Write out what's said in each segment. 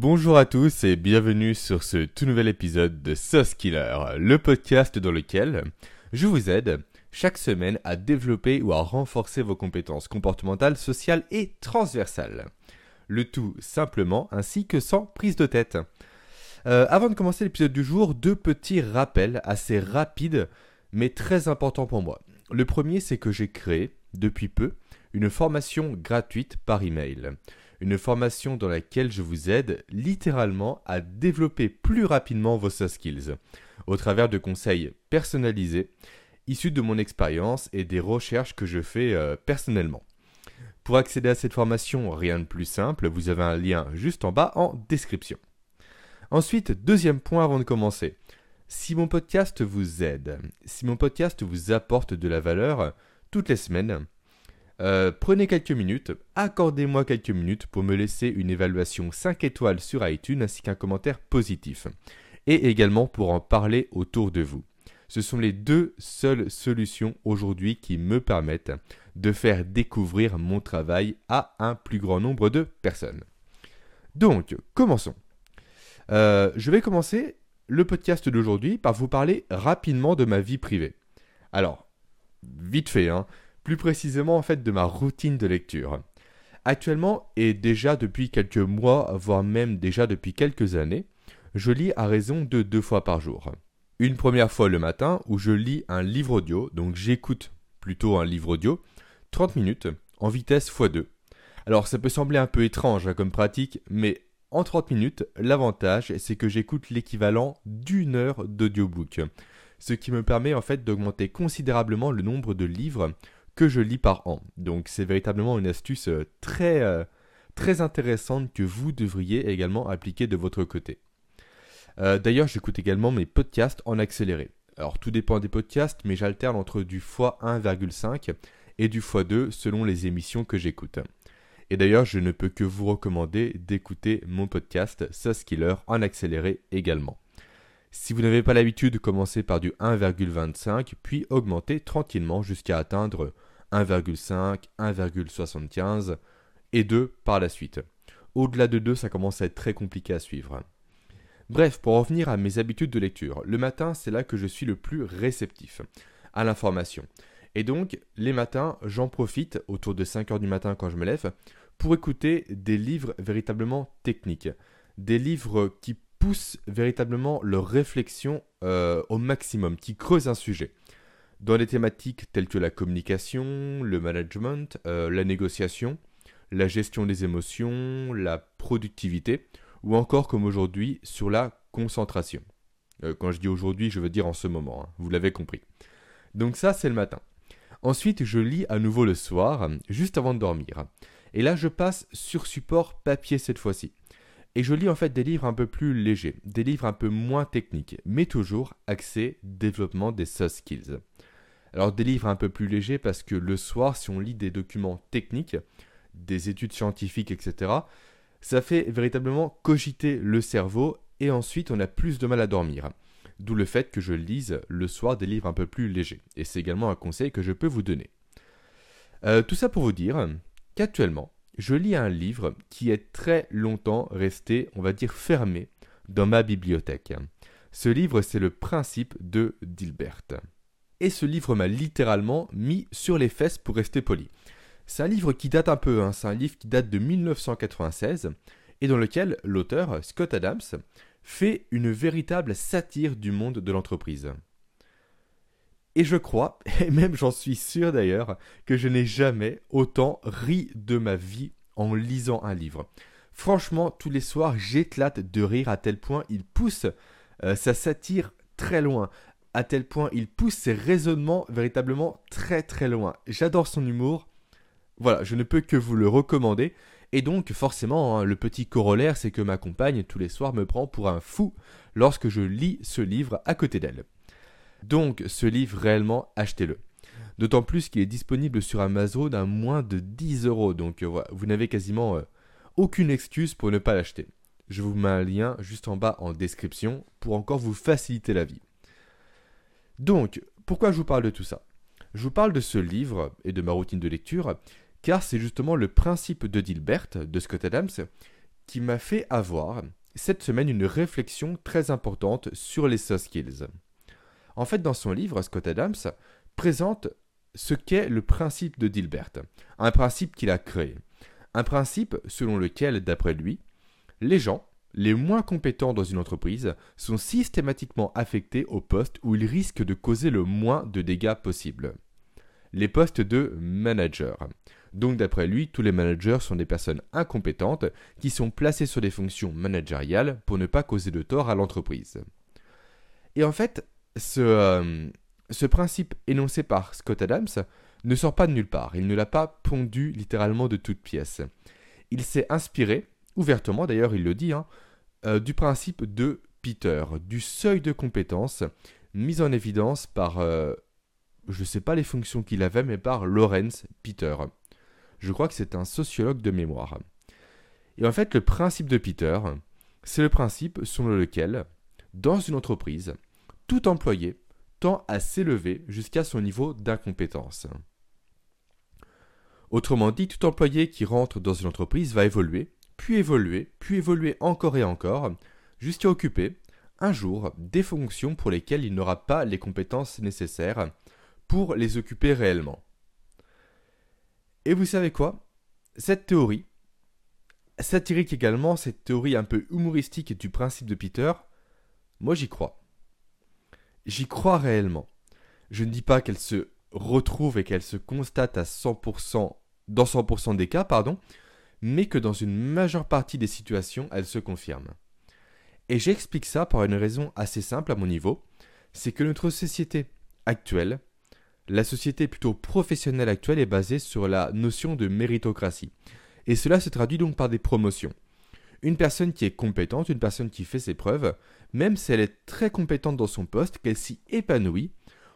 Bonjour à tous et bienvenue sur ce tout nouvel épisode de Sauce Killer, le podcast dans lequel je vous aide chaque semaine à développer ou à renforcer vos compétences comportementales, sociales et transversales. Le tout simplement ainsi que sans prise de tête. Euh, avant de commencer l'épisode du jour, deux petits rappels assez rapides mais très importants pour moi. Le premier, c'est que j'ai créé, depuis peu, une formation gratuite par email une formation dans laquelle je vous aide littéralement à développer plus rapidement vos soft skills, au travers de conseils personnalisés, issus de mon expérience et des recherches que je fais euh, personnellement. Pour accéder à cette formation, rien de plus simple, vous avez un lien juste en bas en description. Ensuite, deuxième point avant de commencer. Si mon podcast vous aide, si mon podcast vous apporte de la valeur toutes les semaines, euh, prenez quelques minutes, accordez-moi quelques minutes pour me laisser une évaluation 5 étoiles sur iTunes ainsi qu'un commentaire positif. Et également pour en parler autour de vous. Ce sont les deux seules solutions aujourd'hui qui me permettent de faire découvrir mon travail à un plus grand nombre de personnes. Donc, commençons. Euh, je vais commencer le podcast d'aujourd'hui par vous parler rapidement de ma vie privée. Alors, vite fait, hein, plus précisément en fait de ma routine de lecture. Actuellement et déjà depuis quelques mois, voire même déjà depuis quelques années, je lis à raison de deux fois par jour. Une première fois le matin où je lis un livre audio, donc j'écoute plutôt un livre audio, 30 minutes en vitesse x2. Alors ça peut sembler un peu étrange hein, comme pratique, mais en 30 minutes, l'avantage c'est que j'écoute l'équivalent d'une heure d'audiobook, ce qui me permet en fait d'augmenter considérablement le nombre de livres que je lis par an. Donc c'est véritablement une astuce euh, très, euh, très intéressante que vous devriez également appliquer de votre côté. Euh, d'ailleurs, j'écoute également mes podcasts en accéléré. Alors tout dépend des podcasts, mais j'alterne entre du x1,5 et du x2 selon les émissions que j'écoute. Et d'ailleurs, je ne peux que vous recommander d'écouter mon podcast Sauce Killer en accéléré également. Si vous n'avez pas l'habitude, commencez par du 1,25 puis augmentez tranquillement jusqu'à atteindre 1,5, 1,75 et 2 par la suite. Au-delà de 2, ça commence à être très compliqué à suivre. Bref, pour revenir à mes habitudes de lecture, le matin, c'est là que je suis le plus réceptif à l'information. Et donc, les matins, j'en profite, autour de 5 heures du matin quand je me lève, pour écouter des livres véritablement techniques. Des livres qui poussent véritablement leur réflexion euh, au maximum, qui creusent un sujet. Dans des thématiques telles que la communication, le management, euh, la négociation, la gestion des émotions, la productivité, ou encore comme aujourd'hui sur la concentration. Euh, quand je dis aujourd'hui, je veux dire en ce moment, hein, vous l'avez compris. Donc ça, c'est le matin. Ensuite, je lis à nouveau le soir, juste avant de dormir. Et là, je passe sur support papier cette fois-ci. Et je lis en fait des livres un peu plus légers, des livres un peu moins techniques, mais toujours axés développement des soft skills. Alors des livres un peu plus légers parce que le soir, si on lit des documents techniques, des études scientifiques, etc., ça fait véritablement cogiter le cerveau et ensuite on a plus de mal à dormir. D'où le fait que je lise le soir des livres un peu plus légers. Et c'est également un conseil que je peux vous donner. Euh, tout ça pour vous dire qu'actuellement, je lis un livre qui est très longtemps resté, on va dire, fermé dans ma bibliothèque. Ce livre, c'est le principe de Dilbert. Et ce livre m'a littéralement mis sur les fesses pour rester poli. C'est un livre qui date un peu, hein. c'est un livre qui date de 1996 et dans lequel l'auteur, Scott Adams, fait une véritable satire du monde de l'entreprise. Et je crois, et même j'en suis sûr d'ailleurs, que je n'ai jamais autant ri de ma vie en lisant un livre. Franchement, tous les soirs, j'éclate de rire à tel point il pousse euh, sa satire très loin, à tel point il pousse ses raisonnements véritablement très très loin. J'adore son humour. Voilà, je ne peux que vous le recommander. Et donc, forcément, hein, le petit corollaire, c'est que ma compagne, tous les soirs, me prend pour un fou lorsque je lis ce livre à côté d'elle. Donc ce livre réellement, achetez-le. D'autant plus qu'il est disponible sur Amazon à moins de 10 euros. Donc euh, vous n'avez quasiment euh, aucune excuse pour ne pas l'acheter. Je vous mets un lien juste en bas en description pour encore vous faciliter la vie. Donc, pourquoi je vous parle de tout ça? Je vous parle de ce livre et de ma routine de lecture car c'est justement le principe de Dilbert, de Scott Adams, qui m'a fait avoir cette semaine une réflexion très importante sur les soft skills. En fait, dans son livre, Scott Adams présente ce qu'est le principe de Dilbert, un principe qu'il a créé. Un principe selon lequel, d'après lui, les gens les moins compétents dans une entreprise sont systématiquement affectés au poste où ils risquent de causer le moins de dégâts possible. Les postes de manager. Donc d'après lui, tous les managers sont des personnes incompétentes qui sont placées sur des fonctions managériales pour ne pas causer de tort à l'entreprise. Et en fait, ce, euh, ce principe énoncé par Scott Adams ne sort pas de nulle part, il ne l'a pas pondu littéralement de toutes pièces. Il s'est inspiré, ouvertement d'ailleurs il le dit, hein, euh, du principe de Peter, du seuil de compétence mis en évidence par, euh, je ne sais pas les fonctions qu'il avait, mais par Lawrence Peter. Je crois que c'est un sociologue de mémoire. Et en fait, le principe de Peter, c'est le principe selon lequel, dans une entreprise, tout employé tend à s'élever jusqu'à son niveau d'incompétence. Autrement dit, tout employé qui rentre dans une entreprise va évoluer, puis évoluer, puis évoluer encore et encore, jusqu'à occuper, un jour, des fonctions pour lesquelles il n'aura pas les compétences nécessaires pour les occuper réellement. Et vous savez quoi? Cette théorie, satirique également, cette théorie un peu humoristique du principe de Peter, moi j'y crois. J'y crois réellement. Je ne dis pas qu'elle se retrouve et qu'elle se constate à 100%, dans 100% des cas, pardon, mais que dans une majeure partie des situations, elle se confirme. Et j'explique ça par une raison assez simple à mon niveau, c'est que notre société actuelle, la société plutôt professionnelle actuelle est basée sur la notion de méritocratie. Et cela se traduit donc par des promotions. Une personne qui est compétente, une personne qui fait ses preuves, même si elle est très compétente dans son poste, qu'elle s'y épanouit,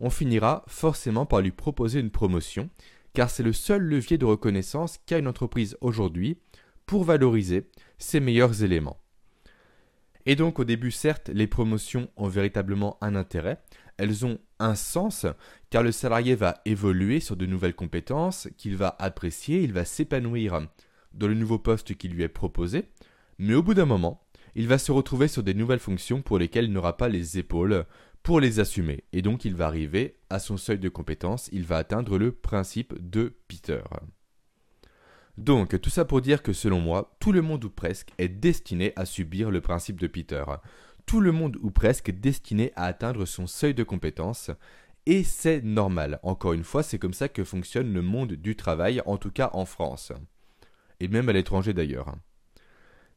on finira forcément par lui proposer une promotion, car c'est le seul levier de reconnaissance qu'a une entreprise aujourd'hui pour valoriser ses meilleurs éléments. Et donc au début, certes, les promotions ont véritablement un intérêt, elles ont un sens, car le salarié va évoluer sur de nouvelles compétences qu'il va apprécier, il va s'épanouir dans le nouveau poste qui lui est proposé, mais au bout d'un moment, il va se retrouver sur des nouvelles fonctions pour lesquelles il n'aura pas les épaules pour les assumer. Et donc il va arriver à son seuil de compétence, il va atteindre le principe de Peter. Donc tout ça pour dire que selon moi, tout le monde ou presque est destiné à subir le principe de Peter. Tout le monde ou presque est destiné à atteindre son seuil de compétence. Et c'est normal. Encore une fois, c'est comme ça que fonctionne le monde du travail, en tout cas en France. Et même à l'étranger d'ailleurs.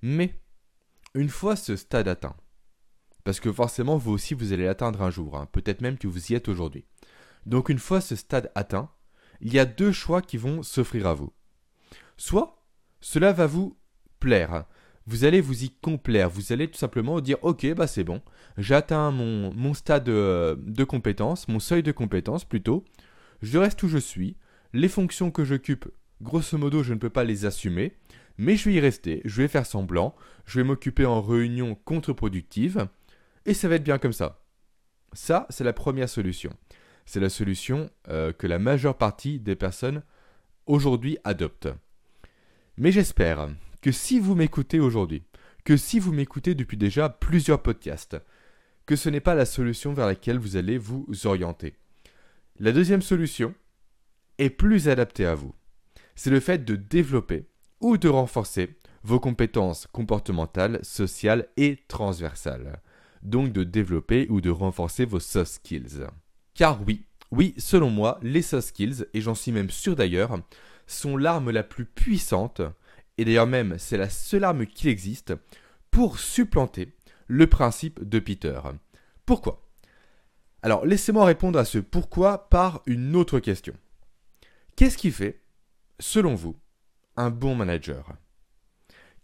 Mais une fois ce stade atteint, parce que forcément vous aussi vous allez l'atteindre un jour, hein, peut-être même que vous y êtes aujourd'hui. Donc une fois ce stade atteint, il y a deux choix qui vont s'offrir à vous. Soit cela va vous plaire, vous allez vous y complaire, vous allez tout simplement dire ok bah c'est bon, j'atteins mon, mon stade euh, de compétence, mon seuil de compétence plutôt, je reste où je suis, les fonctions que j'occupe, grosso modo je ne peux pas les assumer, mais je vais y rester, je vais faire semblant, je vais m'occuper en réunion contre-productive, et ça va être bien comme ça. Ça, c'est la première solution. C'est la solution euh, que la majeure partie des personnes aujourd'hui adoptent. Mais j'espère que si vous m'écoutez aujourd'hui, que si vous m'écoutez depuis déjà plusieurs podcasts, que ce n'est pas la solution vers laquelle vous allez vous orienter. La deuxième solution est plus adaptée à vous. C'est le fait de développer ou de renforcer vos compétences comportementales, sociales et transversales. Donc de développer ou de renforcer vos soft skills. Car oui, oui, selon moi, les soft skills, et j'en suis même sûr d'ailleurs, sont l'arme la plus puissante, et d'ailleurs même c'est la seule arme qui existe, pour supplanter le principe de Peter. Pourquoi? Alors laissez-moi répondre à ce pourquoi par une autre question. Qu'est-ce qui fait, selon vous, un bon manager?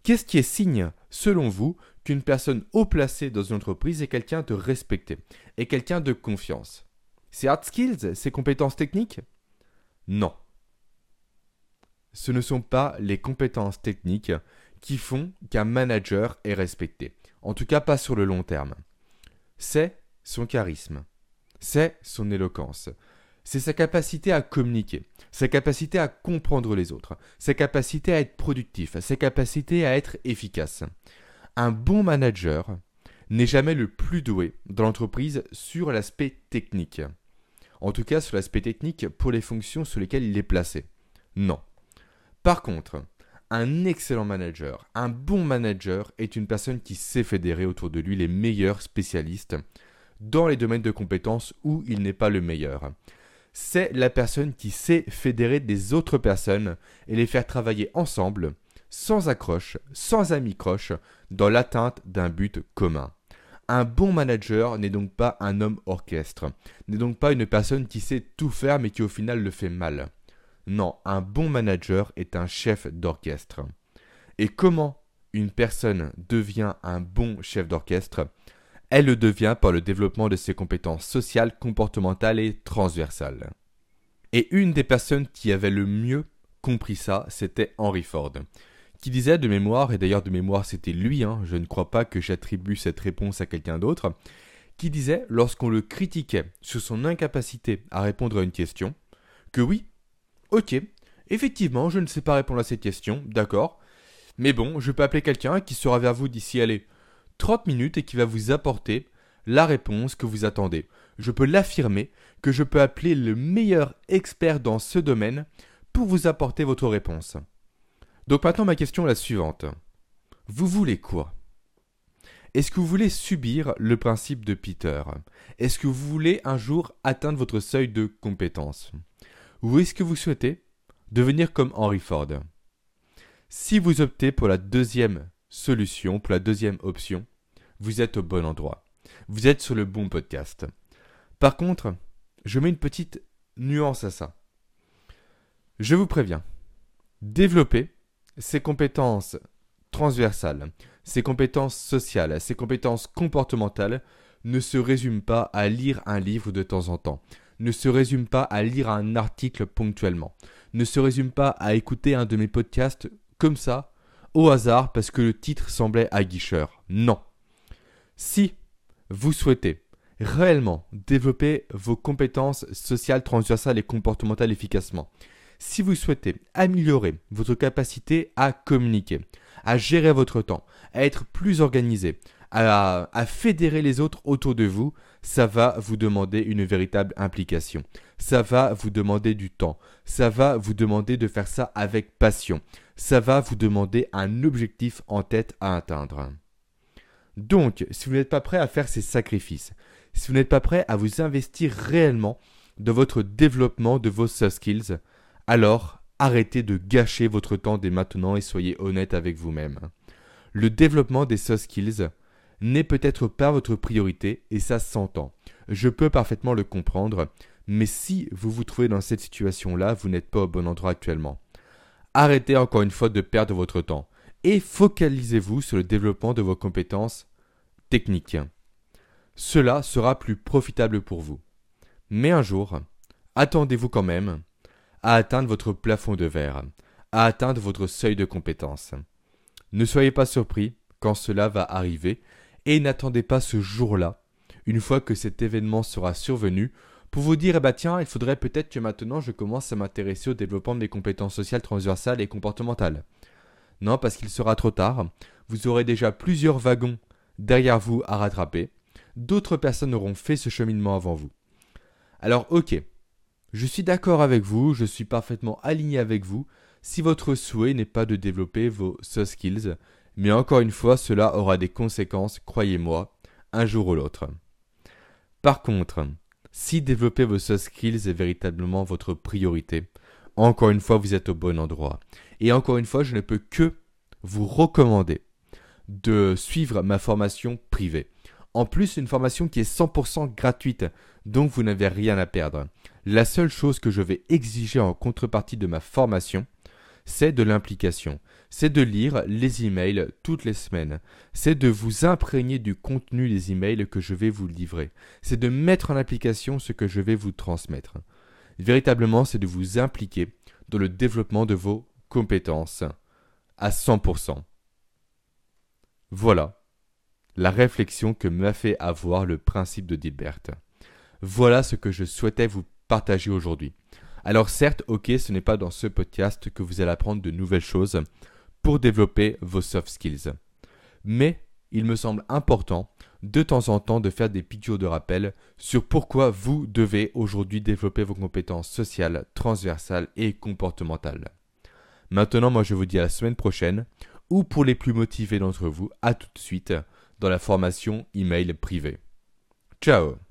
Qu'est-ce qui est signe, selon vous, qu'une personne haut placée dans une entreprise est quelqu'un de respecté, est quelqu'un de confiance? Ses hard skills, ses compétences techniques? Non. Ce ne sont pas les compétences techniques qui font qu'un manager est respecté. En tout cas, pas sur le long terme. C'est son charisme. C'est son éloquence. C'est sa capacité à communiquer, sa capacité à comprendre les autres, sa capacité à être productif, sa capacité à être efficace. Un bon manager n'est jamais le plus doué dans l'entreprise sur l'aspect technique. En tout cas sur l'aspect technique pour les fonctions sur lesquelles il est placé. Non. Par contre, un excellent manager, un bon manager est une personne qui sait fédérer autour de lui les meilleurs spécialistes dans les domaines de compétences où il n'est pas le meilleur. C'est la personne qui sait fédérer des autres personnes et les faire travailler ensemble, sans accroche, sans amicroche, dans l'atteinte d'un but commun. Un bon manager n'est donc pas un homme orchestre, n'est donc pas une personne qui sait tout faire mais qui au final le fait mal. Non, un bon manager est un chef d'orchestre. Et comment une personne devient un bon chef d'orchestre? Elle le devient par le développement de ses compétences sociales, comportementales et transversales. Et une des personnes qui avait le mieux compris ça, c'était Henry Ford qui disait de mémoire, et d'ailleurs de mémoire c'était lui, hein, je ne crois pas que j'attribue cette réponse à quelqu'un d'autre, qui disait, lorsqu'on le critiquait sur son incapacité à répondre à une question, que oui, ok, effectivement, je ne sais pas répondre à cette question, d'accord, mais bon, je peux appeler quelqu'un qui sera vers vous d'ici, allez, 30 minutes et qui va vous apporter la réponse que vous attendez. Je peux l'affirmer que je peux appeler le meilleur expert dans ce domaine pour vous apporter votre réponse. Donc maintenant ma question est la suivante. Vous voulez quoi? Est-ce que vous voulez subir le principe de Peter? Est-ce que vous voulez un jour atteindre votre seuil de compétence? Ou est-ce que vous souhaitez devenir comme Henry Ford? Si vous optez pour la deuxième solution, pour la deuxième option, vous êtes au bon endroit. Vous êtes sur le bon podcast. Par contre, je mets une petite nuance à ça. Je vous préviens, développer ces compétences transversales, ces compétences sociales, ces compétences comportementales ne se résument pas à lire un livre de temps en temps, ne se résument pas à lire un article ponctuellement, ne se résument pas à écouter un de mes podcasts comme ça, au hasard parce que le titre semblait aguicheur. Non. Si vous souhaitez réellement développer vos compétences sociales, transversales et comportementales efficacement, si vous souhaitez améliorer votre capacité à communiquer, à gérer votre temps, à être plus organisé, à, fédérer les autres autour de vous, ça va vous demander une véritable implication. Ça va vous demander du temps. Ça va vous demander de faire ça avec passion. Ça va vous demander un objectif en tête à atteindre. Donc, si vous n'êtes pas prêt à faire ces sacrifices, si vous n'êtes pas prêt à vous investir réellement dans votre développement de vos soft skills, alors, arrêtez de gâcher votre temps dès maintenant et soyez honnête avec vous-même. Le développement des soft skills n'est peut-être pas votre priorité et ça s'entend. Je peux parfaitement le comprendre, mais si vous vous trouvez dans cette situation-là, vous n'êtes pas au bon endroit actuellement. Arrêtez encore une fois de perdre votre temps et focalisez-vous sur le développement de vos compétences techniques. Cela sera plus profitable pour vous. Mais un jour, attendez-vous quand même à atteindre votre plafond de verre, à atteindre votre seuil de compétence. Ne soyez pas surpris quand cela va arriver et n'attendez pas ce jour-là, une fois que cet événement sera survenu, pour vous dire, eh ben, tiens, il faudrait peut-être que maintenant je commence à m'intéresser au développement de mes compétences sociales transversales et comportementales. Non, parce qu'il sera trop tard, vous aurez déjà plusieurs wagons derrière vous à rattraper, d'autres personnes auront fait ce cheminement avant vous. Alors ok, je suis d'accord avec vous, je suis parfaitement aligné avec vous si votre souhait n'est pas de développer vos soft skills, mais encore une fois, cela aura des conséquences, croyez-moi, un jour ou l'autre. Par contre, si développer vos soft skills est véritablement votre priorité, encore une fois, vous êtes au bon endroit. Et encore une fois, je ne peux que vous recommander de suivre ma formation privée. En plus, une formation qui est 100% gratuite, donc vous n'avez rien à perdre. La seule chose que je vais exiger en contrepartie de ma formation, c'est de l'implication. C'est de lire les emails toutes les semaines. C'est de vous imprégner du contenu des emails que je vais vous livrer. C'est de mettre en application ce que je vais vous transmettre. Véritablement, c'est de vous impliquer dans le développement de vos compétences à 100%. Voilà la réflexion que m'a fait avoir le principe de Dilbert. Voilà ce que je souhaitais vous partagées aujourd'hui. Alors certes, ok, ce n'est pas dans ce podcast que vous allez apprendre de nouvelles choses pour développer vos soft skills. Mais il me semble important de temps en temps de faire des piqûres de rappel sur pourquoi vous devez aujourd'hui développer vos compétences sociales, transversales et comportementales. Maintenant, moi je vous dis à la semaine prochaine, ou pour les plus motivés d'entre vous, à tout de suite dans la formation email privée. Ciao